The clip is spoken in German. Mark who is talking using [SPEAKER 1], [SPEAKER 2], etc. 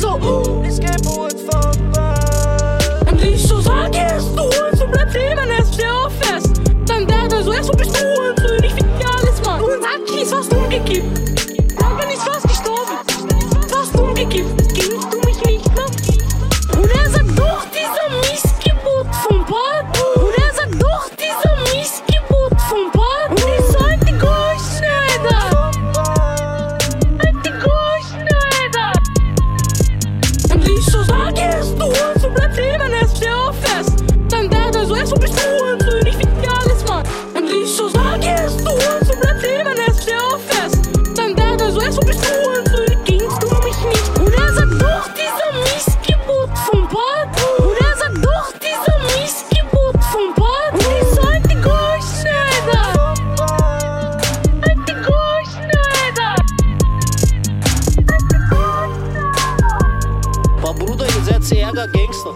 [SPEAKER 1] So, ont où les so, erst wo bist du Hurensohn, ich fick dir alles, Mann. Und ich so, sag erst, du Hurensohn, bleib leben, dann erst der auf fest. Dann der, der so, erst so bist du und Hurensohn, gingst du mich nicht. Und er sagt, doch, dieser Missgeburt vom Part. Und er sagt, doch, dieser Missgeburt vom Part. Und ich so, alte Gorschneider. Alte Gorschneider.
[SPEAKER 2] War Bruder, ihr seid Ärger, Gangster.